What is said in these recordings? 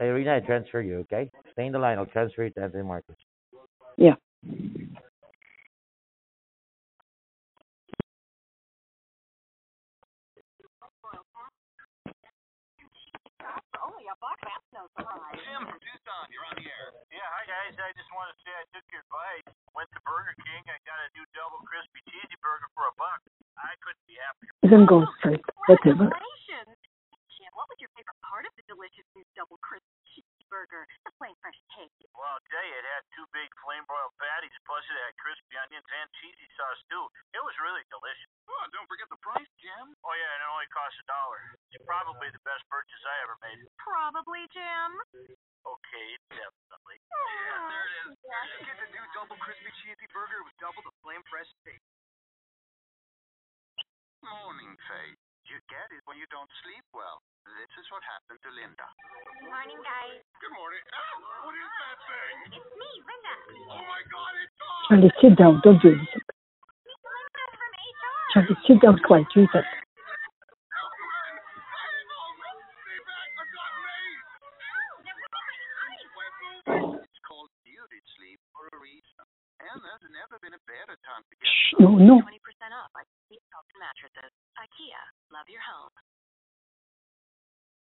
Irina, I transfer you, okay? Stay in the line. I'll transfer you to Anthony Marcos. Yeah. Jim from Tucson, you're on the air. Yeah, hi guys. I just want to say I took your advice. Went to Burger King. I got a new double crispy cheesy burger for a buck. I couldn't be happier. Then go straight. Whatever. Congratulations. Jim, what was your favorite part of delicious new double crispy cheeseburger? The plain fresh taste. Well, I'll tell you, it had two big flame broiled patties, plus it had crispy onions and cheesy sauce too. It was really delicious. Oh, don't forget the price, Jim. Oh yeah, and it only cost a dollar. It's probably the best purchase I ever made. Probably, Jim. Okay, definitely. Yeah, there it is. Get the new double crispy cheesy burger with double the flame fresh taste. Morning, Faye. You get it when you don't sleep well. This is what happened to Linda. Morning, guys. Good morning. Ah, what is that thing? It's me, Linda. Oh my God, it's on! Charlie, sit down. Don't do anything. Linda from HR. Charlie, sit down quiet. You that. It's called beauty sleep for a reason. And there's never been a better time to get Shh, no, no. 20% off on sleep mattresses. IKEA. Love your home.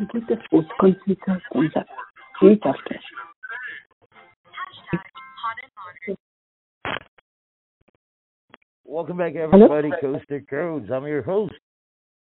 affordable price. Get the food. Concentrate on that. Eat after. Hashtag hot and modern. Welcome back, everybody. Coast to Coast. I'm your host,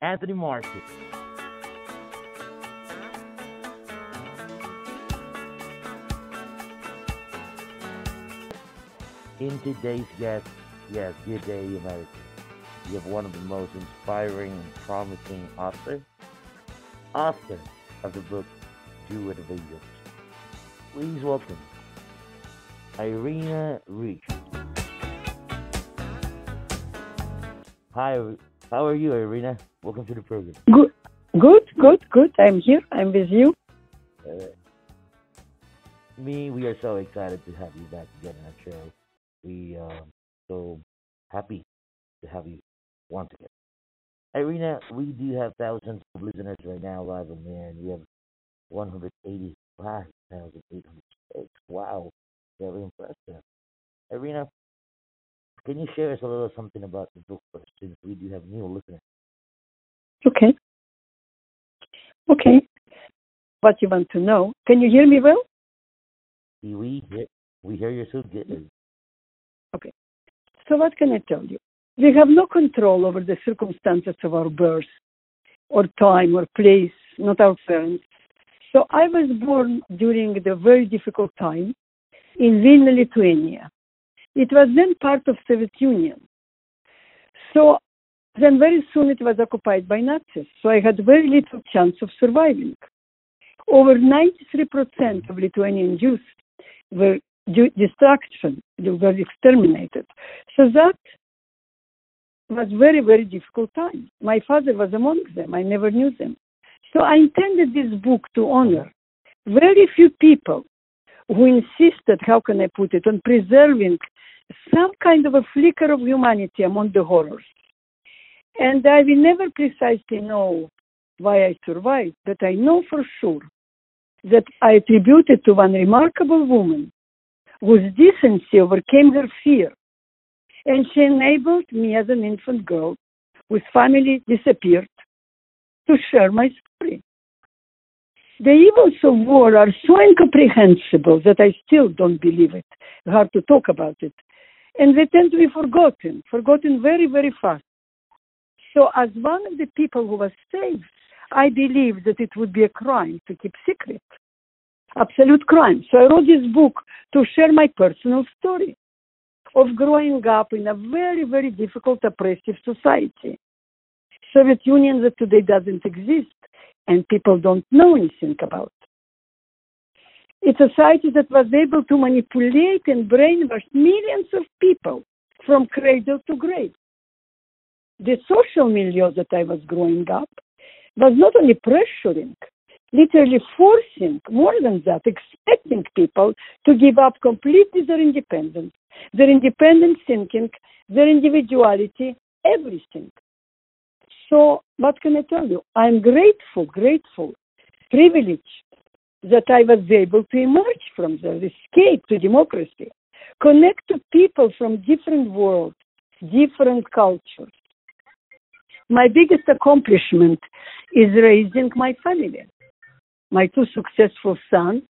Anthony Marcus. In today's guest, yes, good day, America. You have one of the most inspiring and promising authors, author of the book Do It of Angels. Please welcome Irina Rich. Hi, how are you, Irina? Welcome to the program. Good. Good, good, good. I'm here. I'm with you. Uh, me, we are so excited to have you back again on our show. We are so happy to have you once again. Irina, we do have thousands of listeners right now live on there, and we have 185,806. Wow, very impressive. Irina, can you share us a little something about the book first, since we do have new listeners? Okay. Okay. What you want to know? Can you hear me well? We hear, we hear you so good. Okay. So what can I tell you? We have no control over the circumstances of our birth, or time, or place, not our parents. So I was born during the very difficult time in Vilna, Lithuania. It was then part of Soviet Union. So then very soon it was occupied by Nazis. So I had very little chance of surviving. Over 93% of Lithuanian Jews were destruction, they were exterminated. So that was very, very difficult time. My father was among them. I never knew them. So I intended this book to honor very few people who insisted, how can I put it, on preserving some kind of a flicker of humanity among the horrors. And I will never precisely know why I survived, but I know for sure that I attribute it to one remarkable woman whose decency overcame her fear. And she enabled me as an infant girl whose family disappeared to share my story. The evils of war are so incomprehensible that I still don't believe it. Hard to talk about it. And they tend to be forgotten, forgotten very, very fast. So, as one of the people who was saved, I believe that it would be a crime to keep secret. Absolute crime. So I wrote this book to share my personal story of growing up in a very, very difficult, oppressive society. Soviet Union that today doesn't exist and people don't know anything about. It's a society that was able to manipulate and brainwash millions of people from cradle to grave. The social milieu that I was growing up was not only pressuring, literally forcing, more than that, expecting people to give up completely their independence, their independent thinking, their individuality, everything. So, what can I tell you? I'm grateful, grateful, privileged that I was able to emerge from there, escape to democracy, connect to people from different worlds, different cultures. My biggest accomplishment is raising my family. My two successful sons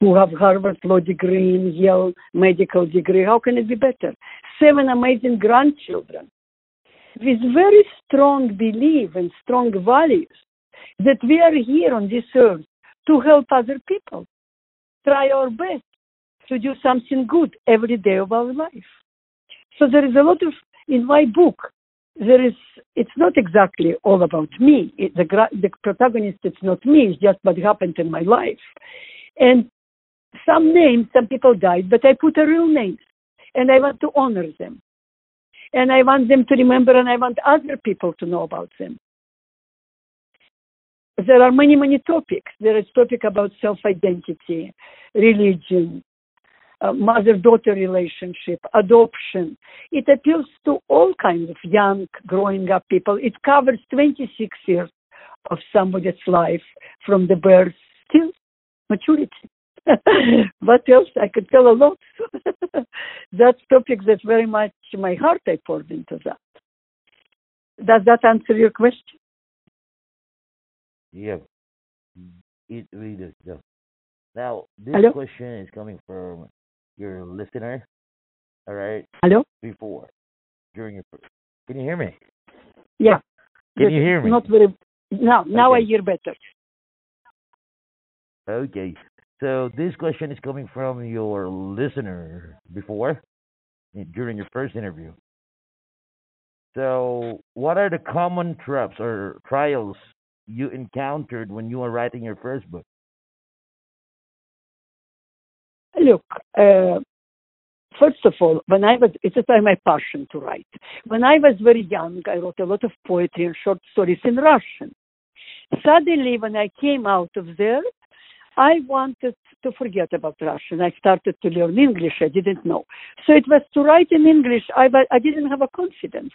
who have Harvard law degree and Yale medical degree. How can it be better? Seven amazing grandchildren with very strong belief and strong values that we are here on this earth to help other people. Try our best to do something good every day of our life. So there is a lot of, in my book, there is, it's not exactly all about me. It, the, the protagonist, it's not me, it's just what happened in my life. And some names, some people died, but I put a real name and I want to honor them. And I want them to remember and I want other people to know about them. There are many, many topics. There is topic about self-identity, religion, uh, mother-daughter relationship, adoption. It appeals to all kinds of young, growing up people. It covers 26 years of somebody's life from the birth till maturity. what else? I could tell a lot. That's topic that very much my heart I poured into that. Does that answer your question? Yeah, it really does. Now, this Hello? question is coming from your listener. All right. Hello? Before, during your, can you hear me? Yeah. Can you hear me? Not very. Now, now I hear better. Okay. So this question is coming from your listener before, during your first interview. So, what are the common traps or trials you encountered when you were writing your first book? Look, uh, first of all, when I was, it's a my passion to write. When I was very young, I wrote a lot of poetry and short stories in Russian. Suddenly, when I came out of there, I wanted to forget about Russian. I started to learn English. I didn't know. So it was to write in English. I, I didn't have a confidence.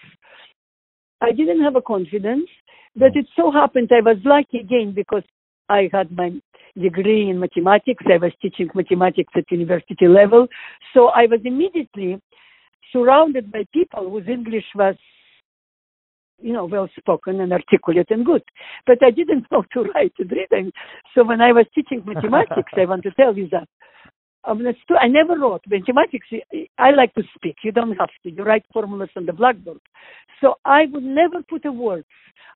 I didn't have a confidence, but it so happened I was lucky again because I had my degree in mathematics. I was teaching mathematics at university level. So I was immediately surrounded by people whose English was, you know, well spoken and articulate and good. But I didn't know to write and read. And so when I was teaching mathematics, I want to tell you that. Um, true. I never wrote mathematics. I like to speak. You don't have to. You write formulas on the blackboard. So I would never put a word.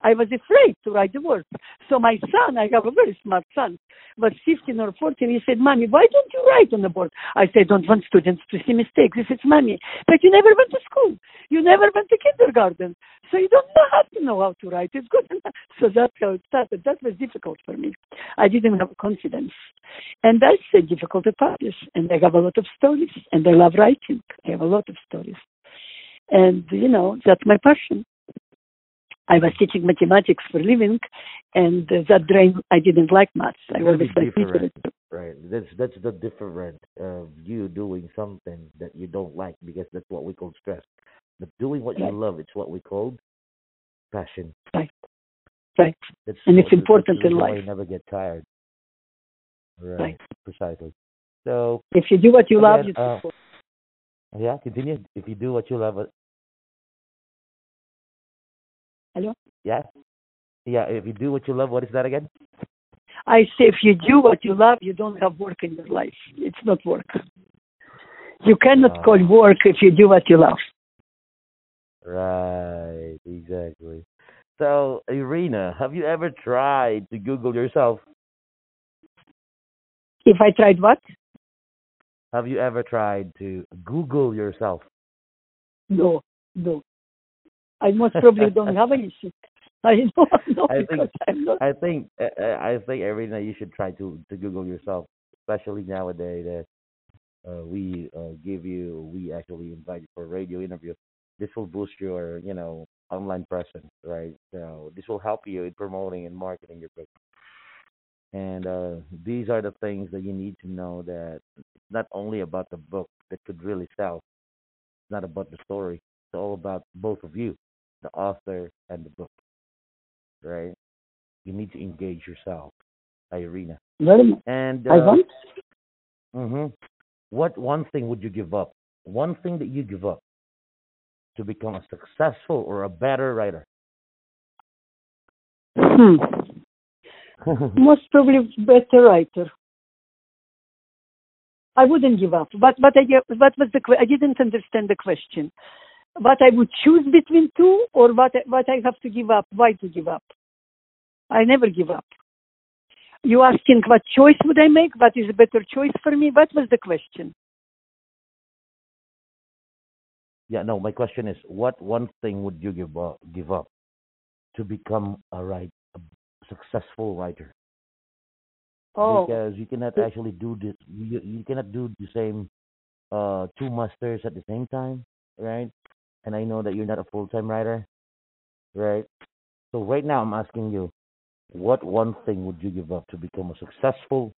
I was afraid to write the words. So my son, I have a very smart son, was 15 or 14. He said, Mommy, why don't you write on the board? I said, don't want students to see mistakes. He said, Mommy, but you never went to school. You never went to kindergarten. So you don't know how to know how to write. It's good enough. So that's how it started. That was difficult for me. I didn't have confidence. And that's uh, difficult to publish. And I have a lot of stories. And I love writing. I have a lot of stories. And, you know, that's my passion. I was teaching mathematics for living, and uh, that drain I didn't like much. I It's a always bit different, literature. right? That's that's the different of you doing something that you don't like because that's what we call stress. But doing what you love, it's what we call passion. Right. Right. That's And it's that's important in life. You never get tired. Right. Right. Precisely. So If you do what you love, you uh, yeah, continue. If you do what you love, it. Hello? Yeah. Yeah. If you do what you love, what is that again? I say if you do what you love, you don't have work in your life. It's not work. You cannot Ah. call work if you do what you love. Right. Exactly. So, Irina, have you ever tried to Google yourself? If I tried what? Have you ever tried to Google yourself? No, no. I most probably don't have anything. I know, no, I think not. I think uh, uh, I think Irina, you should try to to Google yourself, especially nowadays that uh, we uh, give you, we actually invite you for a radio interview. This will boost your, you know, online presence, right? So this will help you in promoting and marketing your book. And uh, these are the things that you need to know that it's not only about the book that could really sell. It's not about the story. It's all about both of you, the author and the book, right? You need to engage yourself, Irina. Very much. And I uh, want. hmm What one thing would you give up? One thing that you give up to become a successful or a better writer? Hmm. Most probably better writer. I wouldn't give up. But but I what was the I didn't understand the question. What I would choose between two, or what I- what I have to give up? Why to give up? I never give up. You asking what choice would I make? What is a better choice for me? What was the question? yeah, no, my question is what one thing would you give up give up to become a a successful writer? Oh, Because you cannot actually do this you, you cannot do the same uh two masters at the same time, right? And I know that you're not a full time writer, right? So right now I'm asking you, what one thing would you give up to become a successful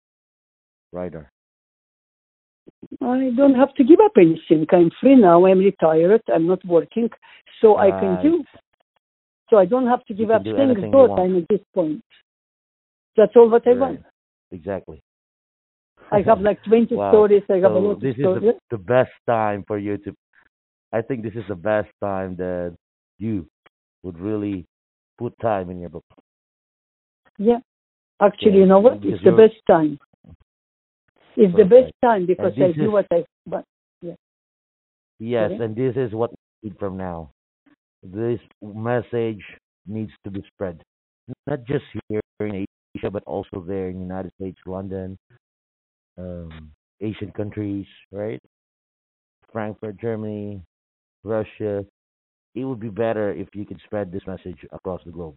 writer? I don't have to give up anything. I'm free now. I'm retired. I'm not working, so I can do. So I don't have to give up things. you I'm at this point. That's all what I Right. want. Exactly. I have like 20 Wow. stories. I have a So lot of stories. this is the, the best time for you to. I think this is the best time that you would really put time in your book. Yeah. Actually, Yeah, you know what? It's the best time. It's the best time because I do is- what I. But Yes, Okay. and this is what we need from now. This message needs to be spread, not just here in Asia, but also there in the United States, London, um, Asian countries, right? Frankfurt, Germany, Russia. It would be better if you could spread this message across the globe,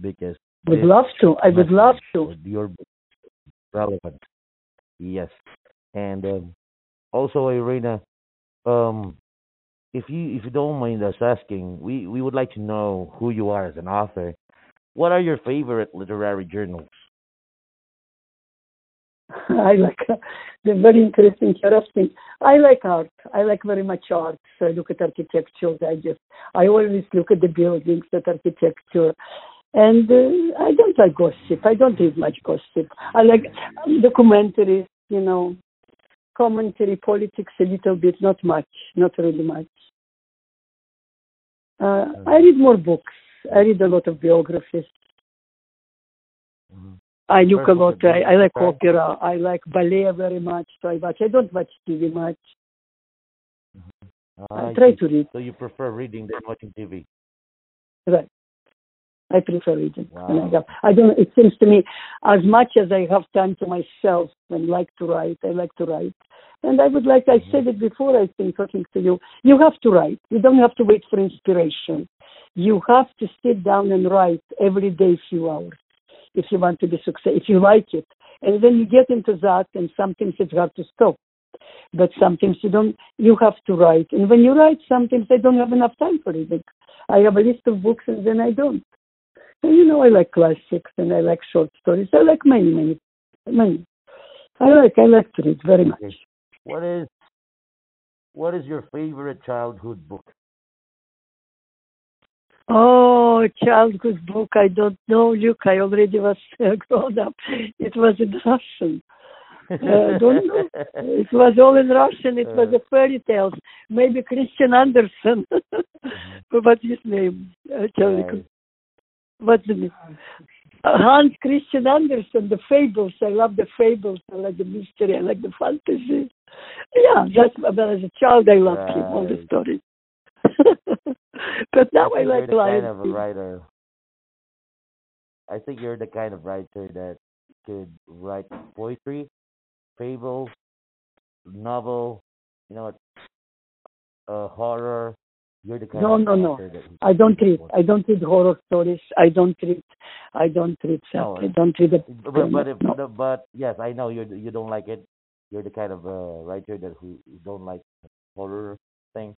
because would love to. I would love to. Your relevant. Yes, and um, also Irina, um, if you if you don't mind us asking, we we would like to know who you are as an author. What are your favorite literary journals? I like the very interesting, interesting. I like art. I like very much art. So I look at architecture. I just, I always look at the buildings, at architecture. And uh, I don't like gossip. I don't read much gossip. I like documentaries, you know, commentary, politics a little bit, not much, not really much. Uh, I read more books. I read a lot of biographies. Mhm. I look a lot. I, I like opera. I like ballet very much. So I watch. I don't watch TV much. Ah, I I try see. to read. So you prefer reading than watching TV? Right. I prefer reading. And I Wow. I don't. It seems to me, as much as I have time to myself and like to write, I like to write. And I would like. I Mhm. said it before. I think talking to you. You have to write. You don't have to wait for inspiration. You have to sit down and write every day, few hours, if you want to be successful. If you like it, and then you get into that, and sometimes it's hard to stop. But sometimes you don't. You have to write, and when you write, sometimes I don't have enough time for reading. I have a list of books, and then I don't. And you know, I like classics, and I like short stories. I like many, many, many. I like. I like to read very much. What is what is your favorite childhood book? Oh, childhood book. I don't know. Look, I already was uh, grown up. It was in Russian. Uh, don't know. It was all in Russian. It was Uh. a fairy tales. Maybe Christian Andersen. What's his name? Uh. Right. What's the name? Hans Christian Andersen, the fables. I love the fables. I like the mystery. I like the fantasy. Yeah, that's but as a child I loved him, all the stories. but now I, like you're the Lion kind of a writer. I think you're the kind of writer that could write poetry, fable, novel, you know, uh, horror, You're the kind No, of no, no. I don't read. I don't read horror stories. I don't read. I don't read. No, I don't read. The, But but, if, no. but yes, I know you you don't like it. You're the kind of uh, writer that who who don't like horror thing,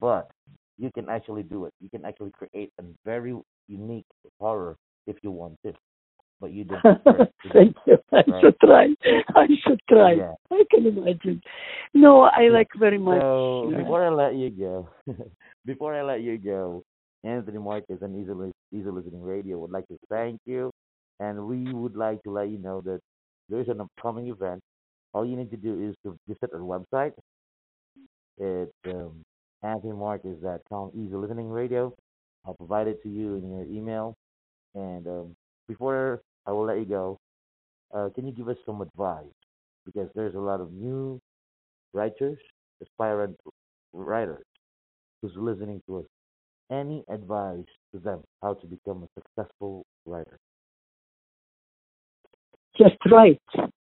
but you can actually do it. You can actually create a very unique horror if you want to, but you don't. prefer to do Thank you. I Right. should try. I should try. Yeah. I can imagine. No, I like very much. So before I let you go, before I let you go, Anthony Marcus and Easy, Easy Listening Radio would like to thank you, and we would like to let you know that there's an upcoming event. All you need to do is to visit our website. It's um, AnthonyMarquez.com, Easy Listening Radio. I'll provide it to you in your email. And um, before I will let you go, uh, can you give us some advice? Because there's a lot of new writers, aspirant writers who's listening to us. Any advice to them how to become a successful writer? just write.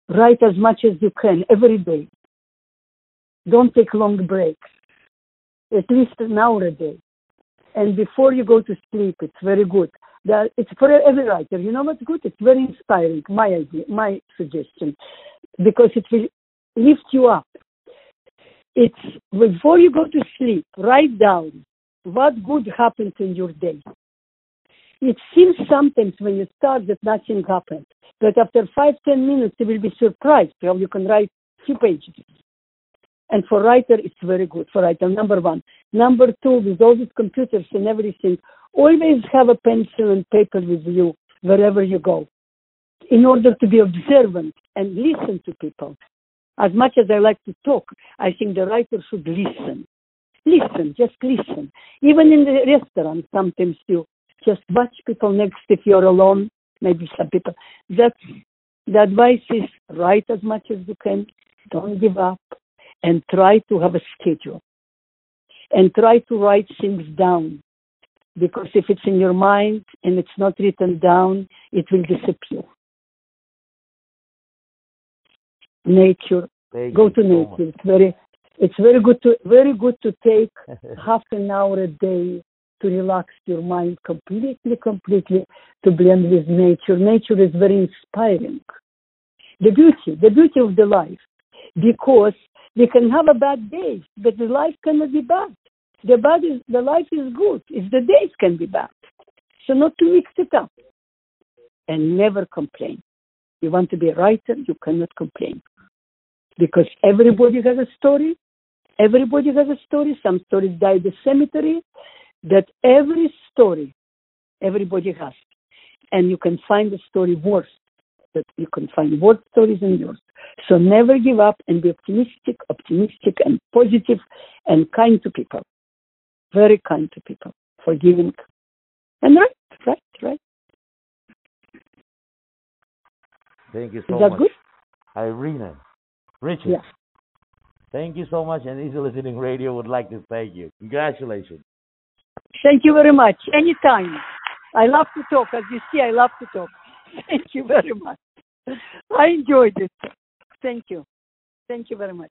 Write as much as you can every day. Don't take long breaks. At least an hour a day. And before you go to sleep, it's very good. That it's for every writer. You know what's good? It's very inspiring. My idea, my suggestion, because it will lift you up. It's before you go to sleep. Write down what good happened in your day. It seems sometimes when you start that nothing happened. But after five, ten minutes, you will be surprised how you can write few pages. And for writer, it's very good for writer, number one. Number two, with all these computers and everything, always have a pencil and paper with you wherever you go in order to be observant and listen to people. As much as I like to talk, I think the writer should listen. Listen, just listen. Even in the restaurant, sometimes you just watch people next if you're alone, maybe some people. That's the advice is write as much as you can, don't give up, and try to have a schedule. And try to write things down. Because if it's in your mind and it's not written down, it will disappear. Nature, Thank go to nature. It's very, it's very good to very good to take half an hour a day to relax your mind completely, completely to blend with nature. Nature is very inspiring. The beauty, the beauty of the life, because we can have a bad day, but the life cannot be bad. The is the life is good. It's the days can be bad. So not to mix it up and never complain. You want to be a writer, you cannot complain because everybody has a story. Everybody has a story. Some stories die in the cemetery. That every story, everybody has, and you can find a story worse. But you can find worse stories than yours. So never give up and be optimistic, optimistic and positive, and kind to people. Very kind to people, forgiving, and right, right, right. Thank you so Is that much, good? Irina. Richard. Yeah. Thank you so much, and Easy Listening Radio would like to thank you. Congratulations. Thank you very much. Anytime. I love to talk. As you see, I love to talk. Thank you very much. I enjoyed it. Thank you. Thank you very much.